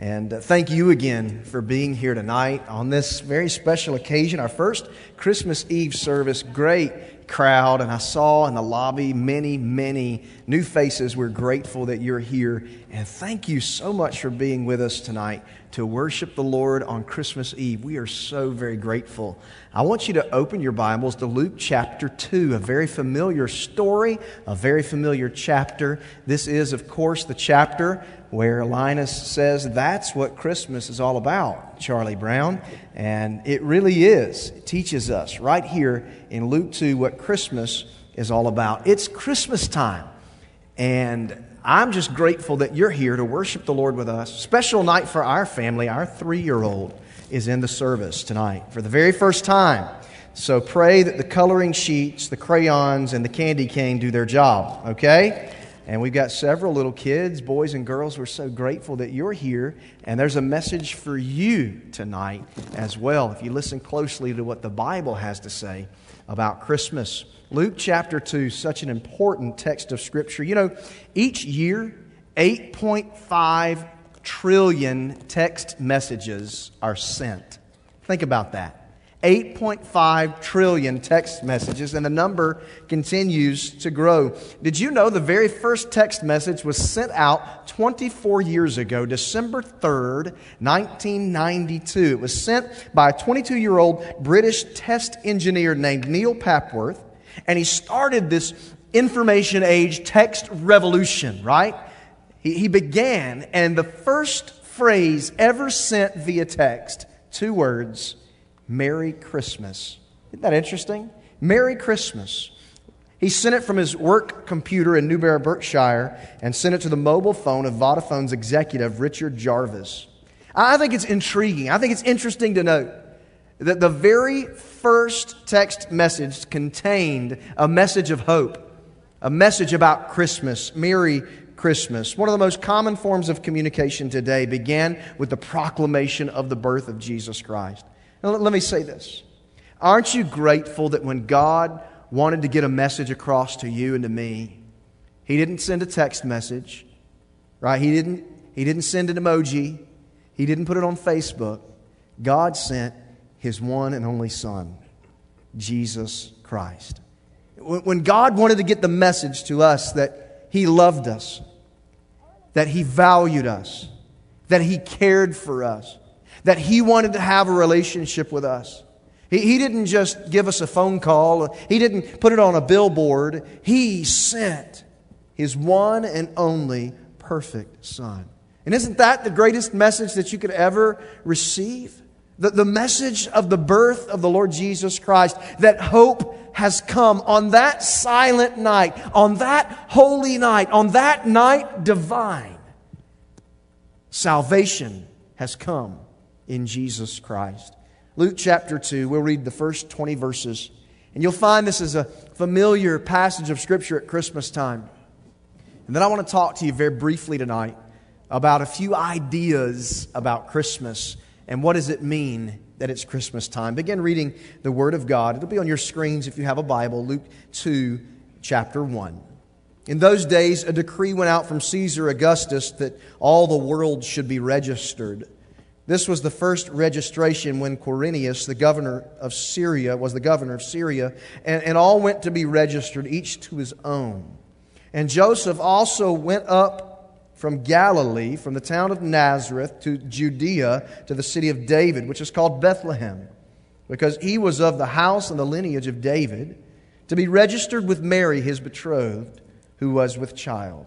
And uh, thank you again for being here tonight on this very special occasion, our first Christmas Eve service. Great crowd, and I saw in the lobby many, many new faces. We're grateful that you're here, and thank you so much for being with us tonight to worship the Lord on Christmas Eve. We are so very grateful. I want you to open your Bibles to Luke chapter 2, a very familiar story, a very familiar chapter. This is, of course, the chapter where Linus says that's what Christmas is all about, Charlie Brown. And it really is. It teaches us right here in Luke 2 what Christmas is all about. It's Christmas time. And I'm just grateful that you're here to worship the Lord with us. Special night for our family. Our three year old is in the service tonight for the very first time. So pray that the coloring sheets, the crayons, and the candy cane do their job, okay? And we've got several little kids, boys and girls. We're so grateful that you're here. And there's a message for you tonight as well, if you listen closely to what the Bible has to say about Christmas. Luke chapter 2, such an important text of Scripture. You know, each year, 8.5 trillion text messages are sent. Think about that. 8.5 trillion text messages, and the number continues to grow. Did you know the very first text message was sent out 24 years ago, December 3rd, 1992? It was sent by a 22 year old British test engineer named Neil Papworth, and he started this information age text revolution, right? He, he began, and the first phrase ever sent via text, two words, Merry Christmas. Isn't that interesting? Merry Christmas. He sent it from his work computer in Newbury, Berkshire, and sent it to the mobile phone of Vodafone's executive, Richard Jarvis. I think it's intriguing. I think it's interesting to note that the very first text message contained a message of hope, a message about Christmas, Merry Christmas. One of the most common forms of communication today began with the proclamation of the birth of Jesus Christ. Now, let me say this. Aren't you grateful that when God wanted to get a message across to you and to me, He didn't send a text message, right? He didn't, he didn't send an emoji, He didn't put it on Facebook. God sent His one and only Son, Jesus Christ. When God wanted to get the message to us that He loved us, that He valued us, that He cared for us, that He wanted to have a relationship with us. He, he didn't just give us a phone call, He didn't put it on a billboard. He sent His one and only perfect Son. And isn't that the greatest message that you could ever receive? The, the message of the birth of the Lord Jesus Christ, that hope has come on that silent night, on that holy night, on that night divine. Salvation has come in Jesus Christ. Luke chapter 2, we'll read the first 20 verses. And you'll find this is a familiar passage of Scripture at Christmas time. And then I want to talk to you very briefly tonight about a few ideas about Christmas and what does it mean that it's Christmas time. Begin reading the Word of God. It'll be on your screens if you have a Bible, Luke 2, chapter 1. In those days, a decree went out from Caesar Augustus that all the world should be registered. This was the first registration when Quirinius, the governor of Syria, was the governor of Syria, and, and all went to be registered, each to his own. And Joseph also went up from Galilee, from the town of Nazareth to Judea, to the city of David, which is called Bethlehem, because he was of the house and the lineage of David, to be registered with Mary, his betrothed, who was with child.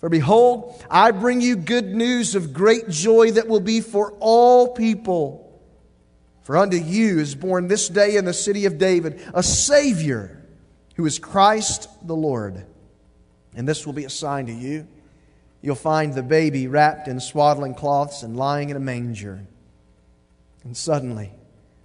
For behold, I bring you good news of great joy that will be for all people. For unto you is born this day in the city of David a Savior who is Christ the Lord. And this will be a sign to you. You'll find the baby wrapped in swaddling cloths and lying in a manger. And suddenly,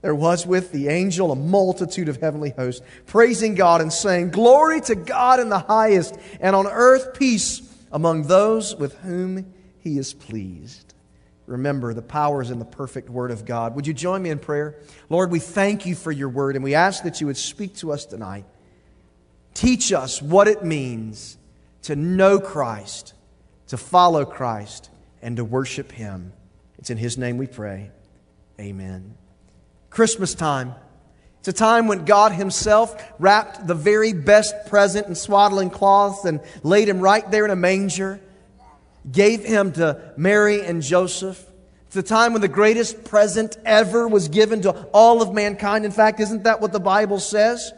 there was with the angel a multitude of heavenly hosts, praising God and saying, Glory to God in the highest, and on earth peace among those with whom he is pleased. Remember, the power is in the perfect word of God. Would you join me in prayer? Lord, we thank you for your word, and we ask that you would speak to us tonight. Teach us what it means to know Christ, to follow Christ, and to worship him. It's in his name we pray. Amen. Christmas time. It's a time when God Himself wrapped the very best present in swaddling cloths and laid Him right there in a manger, gave Him to Mary and Joseph. It's a time when the greatest present ever was given to all of mankind. In fact, isn't that what the Bible says?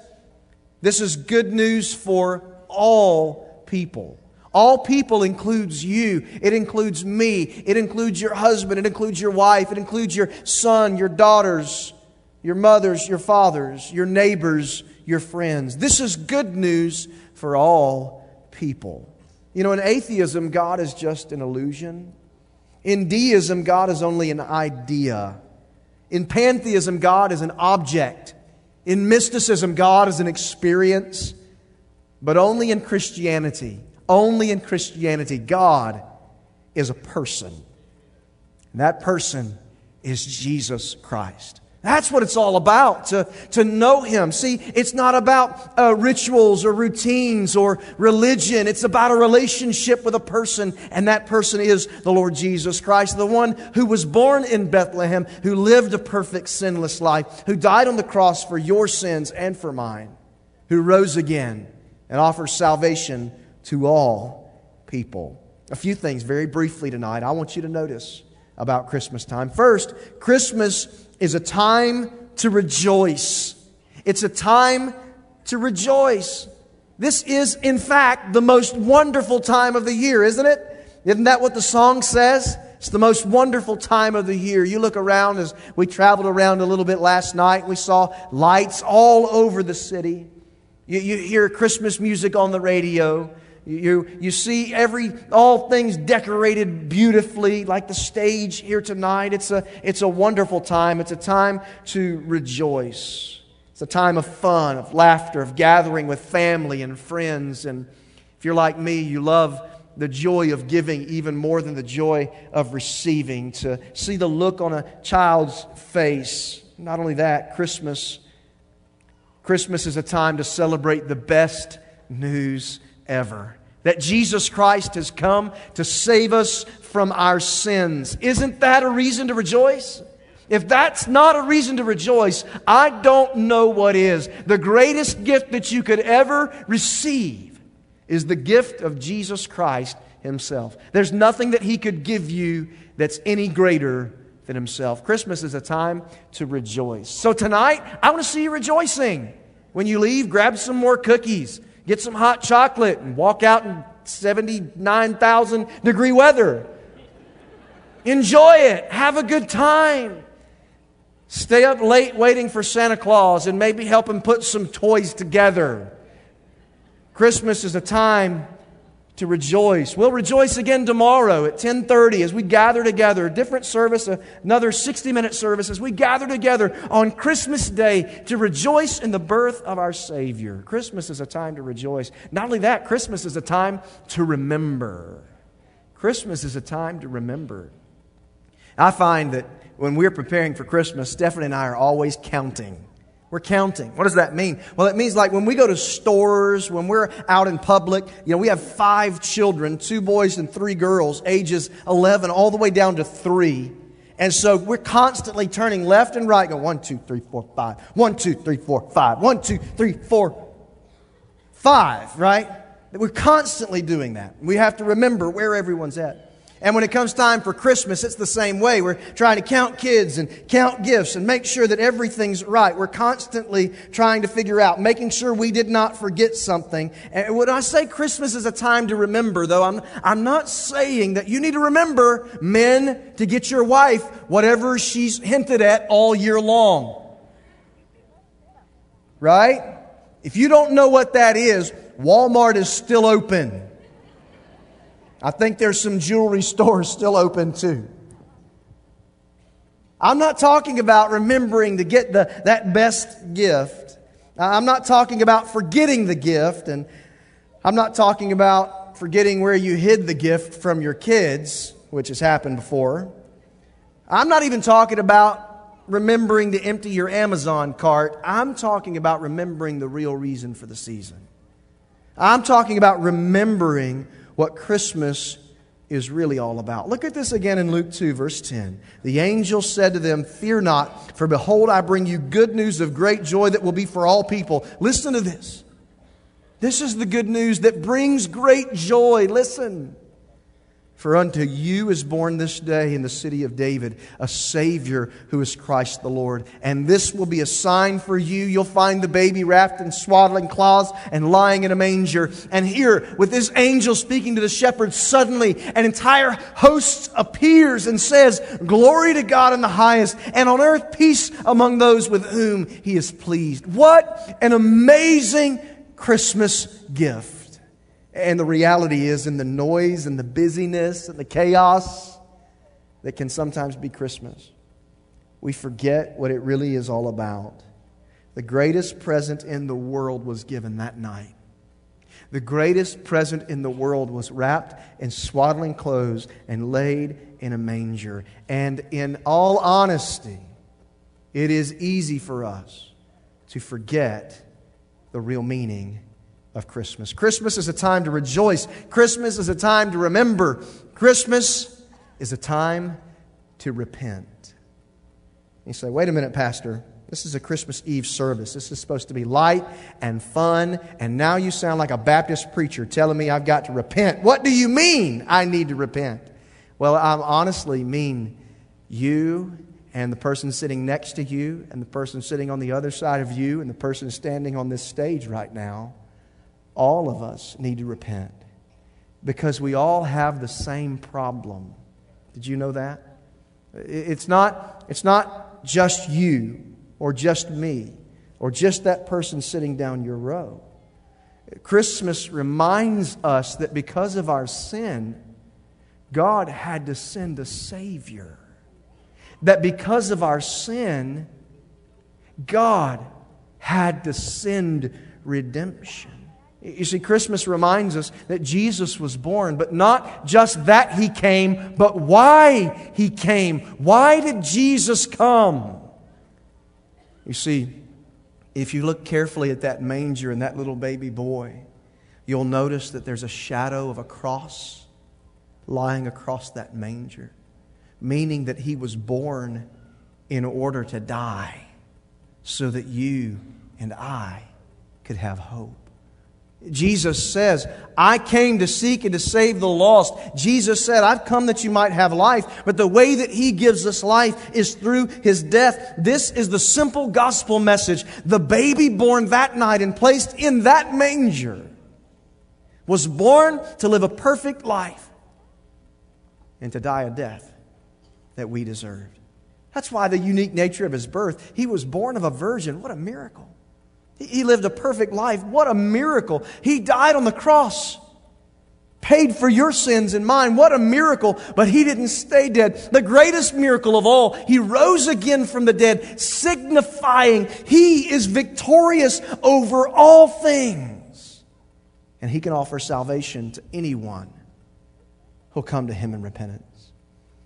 This is good news for all people. All people includes you. It includes me. It includes your husband. It includes your wife. It includes your son, your daughters, your mothers, your fathers, your neighbors, your friends. This is good news for all people. You know, in atheism, God is just an illusion. In deism, God is only an idea. In pantheism, God is an object. In mysticism, God is an experience. But only in Christianity, only in Christianity, God is a person. And that person is Jesus Christ. That's what it's all about, to, to know Him. See, it's not about uh, rituals or routines or religion. It's about a relationship with a person, and that person is the Lord Jesus Christ, the one who was born in Bethlehem, who lived a perfect, sinless life, who died on the cross for your sins and for mine, who rose again and offers salvation to all people. A few things very briefly tonight I want you to notice about Christmas time. First, Christmas is a time to rejoice. It's a time to rejoice. This is, in fact, the most wonderful time of the year, isn't it? Isn't that what the song says? It's the most wonderful time of the year. You look around as we traveled around a little bit last night. We saw lights all over the city. You, you hear Christmas music on the radio. You, you see every, all things decorated beautifully, like the stage here tonight. It's a, it's a wonderful time. It's a time to rejoice. It's a time of fun, of laughter, of gathering with family and friends. And if you're like me, you love the joy of giving even more than the joy of receiving. To see the look on a child's face. Not only that, Christmas. Christmas is a time to celebrate the best news ever that Jesus Christ has come to save us from our sins. Isn't that a reason to rejoice? If that's not a reason to rejoice, I don't know what is. The greatest gift that you could ever receive is the gift of Jesus Christ Himself. There's nothing that He could give you that's any greater than Himself. Christmas is a time to rejoice. So tonight, I want to see you rejoicing. When you leave, grab some more cookies. Get some hot chocolate and walk out in 79,000 degree weather. Enjoy it. Have a good time. Stay up late waiting for Santa Claus and maybe help him put some toys together. Christmas is a time to rejoice. We'll rejoice again tomorrow at 10:30 as we gather together, a different service, another 60-minute service as we gather together on Christmas Day to rejoice in the birth of our Savior. Christmas is a time to rejoice. Not only that, Christmas is a time to remember. Christmas is a time to remember. I find that when we're preparing for Christmas, Stephanie and I are always counting. We're counting. What does that mean? Well, it means like when we go to stores, when we're out in public, you know, we have five children, two boys and three girls, ages 11 all the way down to three. And so we're constantly turning left and right, go one, two, three, four, five. One, two, three, four, five. One, two, three, four, five, right? We're constantly doing that. We have to remember where everyone's at. And when it comes time for Christmas, it's the same way. We're trying to count kids and count gifts and make sure that everything's right. We're constantly trying to figure out, making sure we did not forget something. And when I say Christmas is a time to remember, though, I'm, I'm not saying that you need to remember, men, to get your wife whatever she's hinted at all year long. Right? If you don't know what that is, Walmart is still open. I think there's some jewelry stores still open too. I'm not talking about remembering to get the, that best gift. I'm not talking about forgetting the gift, and I'm not talking about forgetting where you hid the gift from your kids, which has happened before. I'm not even talking about remembering to empty your Amazon cart. I'm talking about remembering the real reason for the season. I'm talking about remembering what Christmas is really all about. Look at this again in Luke 2, verse 10. The angel said to them, Fear not, for behold, I bring you good news of great joy that will be for all people. Listen to this. This is the good news that brings great joy. Listen. For unto you is born this day in the city of David a Savior who is Christ the Lord. And this will be a sign for you. You'll find the baby wrapped in swaddling cloths and lying in a manger. And here, with this angel speaking to the shepherds, suddenly an entire host appears and says, Glory to God in the highest, and on earth peace among those with whom he is pleased. What an amazing Christmas gift. And the reality is, in the noise and the busyness and the chaos that can sometimes be Christmas, we forget what it really is all about. The greatest present in the world was given that night. The greatest present in the world was wrapped in swaddling clothes and laid in a manger. And in all honesty, it is easy for us to forget the real meaning of Christmas. Christmas is a time to rejoice. Christmas is a time to remember. Christmas is a time to repent. You say, wait a minute, Pastor. This is a Christmas Eve service. This is supposed to be light and fun, and now you sound like a Baptist preacher telling me I've got to repent. What do you mean I need to repent? Well, I honestly mean you and the person sitting next to you, and the person sitting on the other side of you, and the person standing on this stage right now all of us need to repent because we all have the same problem. Did you know that? It's not, it's not just you or just me or just that person sitting down your row. Christmas reminds us that because of our sin, God had to send a Savior. That because of our sin, God had to send redemption. You see, Christmas reminds us that Jesus was born, but not just that he came, but why he came. Why did Jesus come? You see, if you look carefully at that manger and that little baby boy, you'll notice that there's a shadow of a cross lying across that manger, meaning that he was born in order to die so that you and I could have hope. Jesus says, I came to seek and to save the lost. Jesus said, I've come that you might have life, but the way that He gives us life is through His death. This is the simple gospel message. The baby born that night and placed in that manger was born to live a perfect life and to die a death that we deserved. That's why the unique nature of His birth. He was born of a virgin. What a miracle. He lived a perfect life. What a miracle. He died on the cross, paid for your sins and mine. What a miracle. But he didn't stay dead. The greatest miracle of all, he rose again from the dead, signifying he is victorious over all things. And he can offer salvation to anyone who'll come to him in repentance.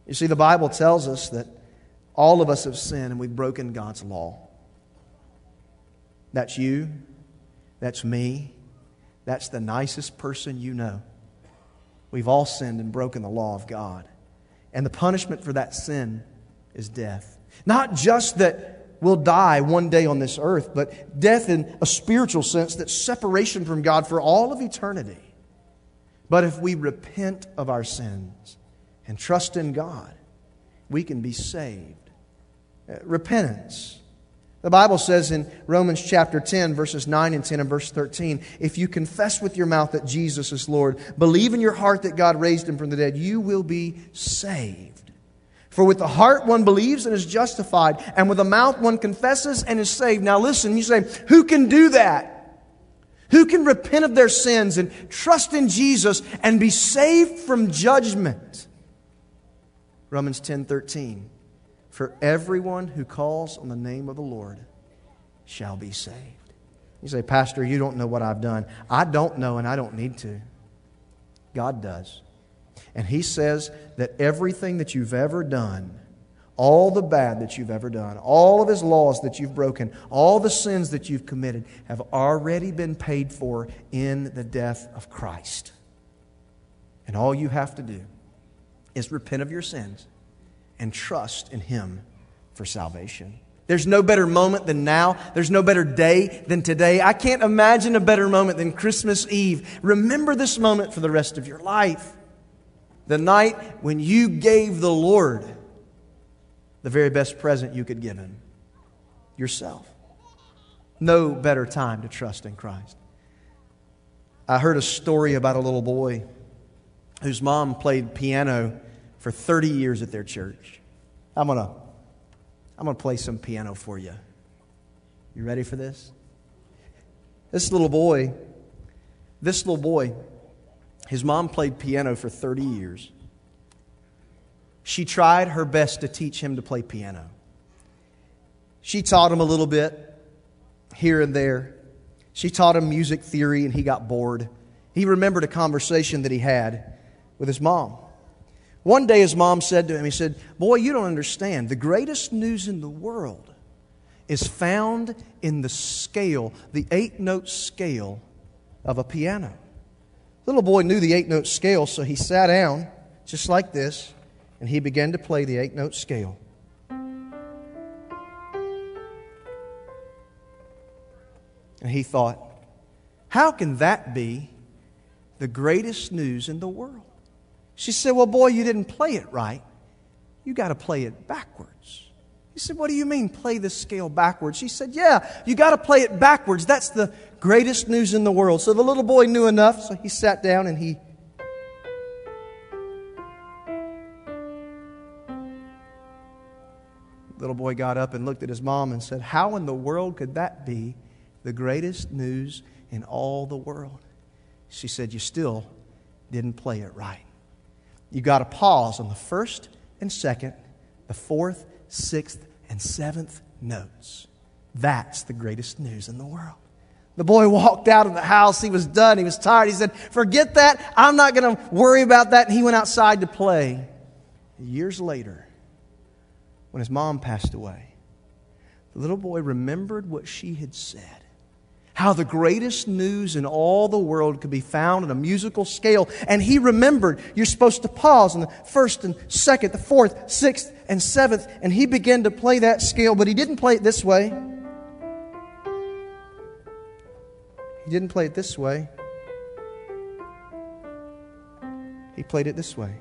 You see, the Bible tells us that all of us have sinned and we've broken God's law. That's you. That's me. That's the nicest person you know. We've all sinned and broken the law of God. And the punishment for that sin is death. Not just that we'll die one day on this earth, but death in a spiritual sense that's separation from God for all of eternity. But if we repent of our sins and trust in God, we can be saved. Uh, repentance the Bible says in Romans chapter 10, verses 9 and 10 and verse 13, if you confess with your mouth that Jesus is Lord, believe in your heart that God raised him from the dead, you will be saved. For with the heart one believes and is justified, and with the mouth one confesses and is saved. Now listen, you say, who can do that? Who can repent of their sins and trust in Jesus and be saved from judgment? Romans 10 13. For everyone who calls on the name of the Lord shall be saved. You say, Pastor, you don't know what I've done. I don't know, and I don't need to. God does. And He says that everything that you've ever done, all the bad that you've ever done, all of His laws that you've broken, all the sins that you've committed have already been paid for in the death of Christ. And all you have to do is repent of your sins and trust in Him for salvation. There's no better moment than now. There's no better day than today. I can't imagine a better moment than Christmas Eve. Remember this moment for the rest of your life. The night when you gave the Lord the very best present you could give Him yourself. No better time to trust in Christ. I heard a story about a little boy whose mom played piano for 30 years at their church. I'm going to I'm going to play some piano for you. You ready for this? This little boy, this little boy, his mom played piano for 30 years. She tried her best to teach him to play piano. She taught him a little bit here and there. She taught him music theory, and he got bored. He remembered a conversation that he had with his mom. One day his mom said to him, He said, Boy, you don't understand. The greatest news in the world is found in the scale, the eight note scale of a piano. The little boy knew the eight note scale, so he sat down just like this and he began to play the eight note scale. And he thought, how can that be the greatest news in the world? She said, Well, boy, you didn't play it right. You got to play it backwards. He said, What do you mean, play the scale backwards? She said, Yeah, you got to play it backwards. That's the greatest news in the world. So the little boy knew enough, so he sat down and he. Little boy got up and looked at his mom and said, How in the world could that be the greatest news in all the world? She said, You still didn't play it right you got to pause on the first and second, the fourth, sixth, and seventh notes. That's the greatest news in the world. The boy walked out of the house. He was done. He was tired. He said, Forget that. I'm not going to worry about that. And he went outside to play. Years later, when his mom passed away, the little boy remembered what she had said how the greatest news in all the world could be found in a musical scale. And he remembered you're supposed to pause on the first and second, the fourth, sixth, and seventh. And he began to play that scale, but he didn't play it this way. He didn't play it this way. He played it this way.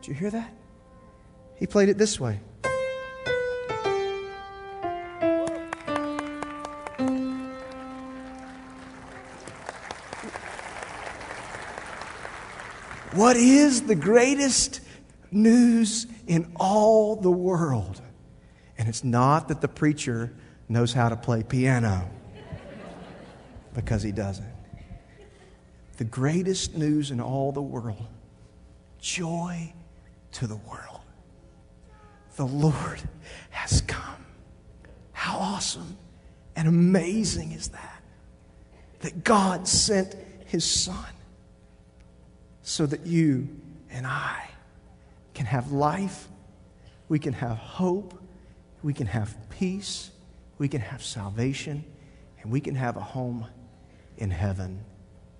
Did you hear that? He played it this way. What is the greatest news in all the world? And it's not that the preacher knows how to play piano, because he doesn't. The greatest news in all the world joy to the world the Lord has come. How awesome and amazing is that? That God sent his Son so that you and I can have life, we can have hope, we can have peace, we can have salvation, and we can have a home in heaven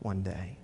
one day.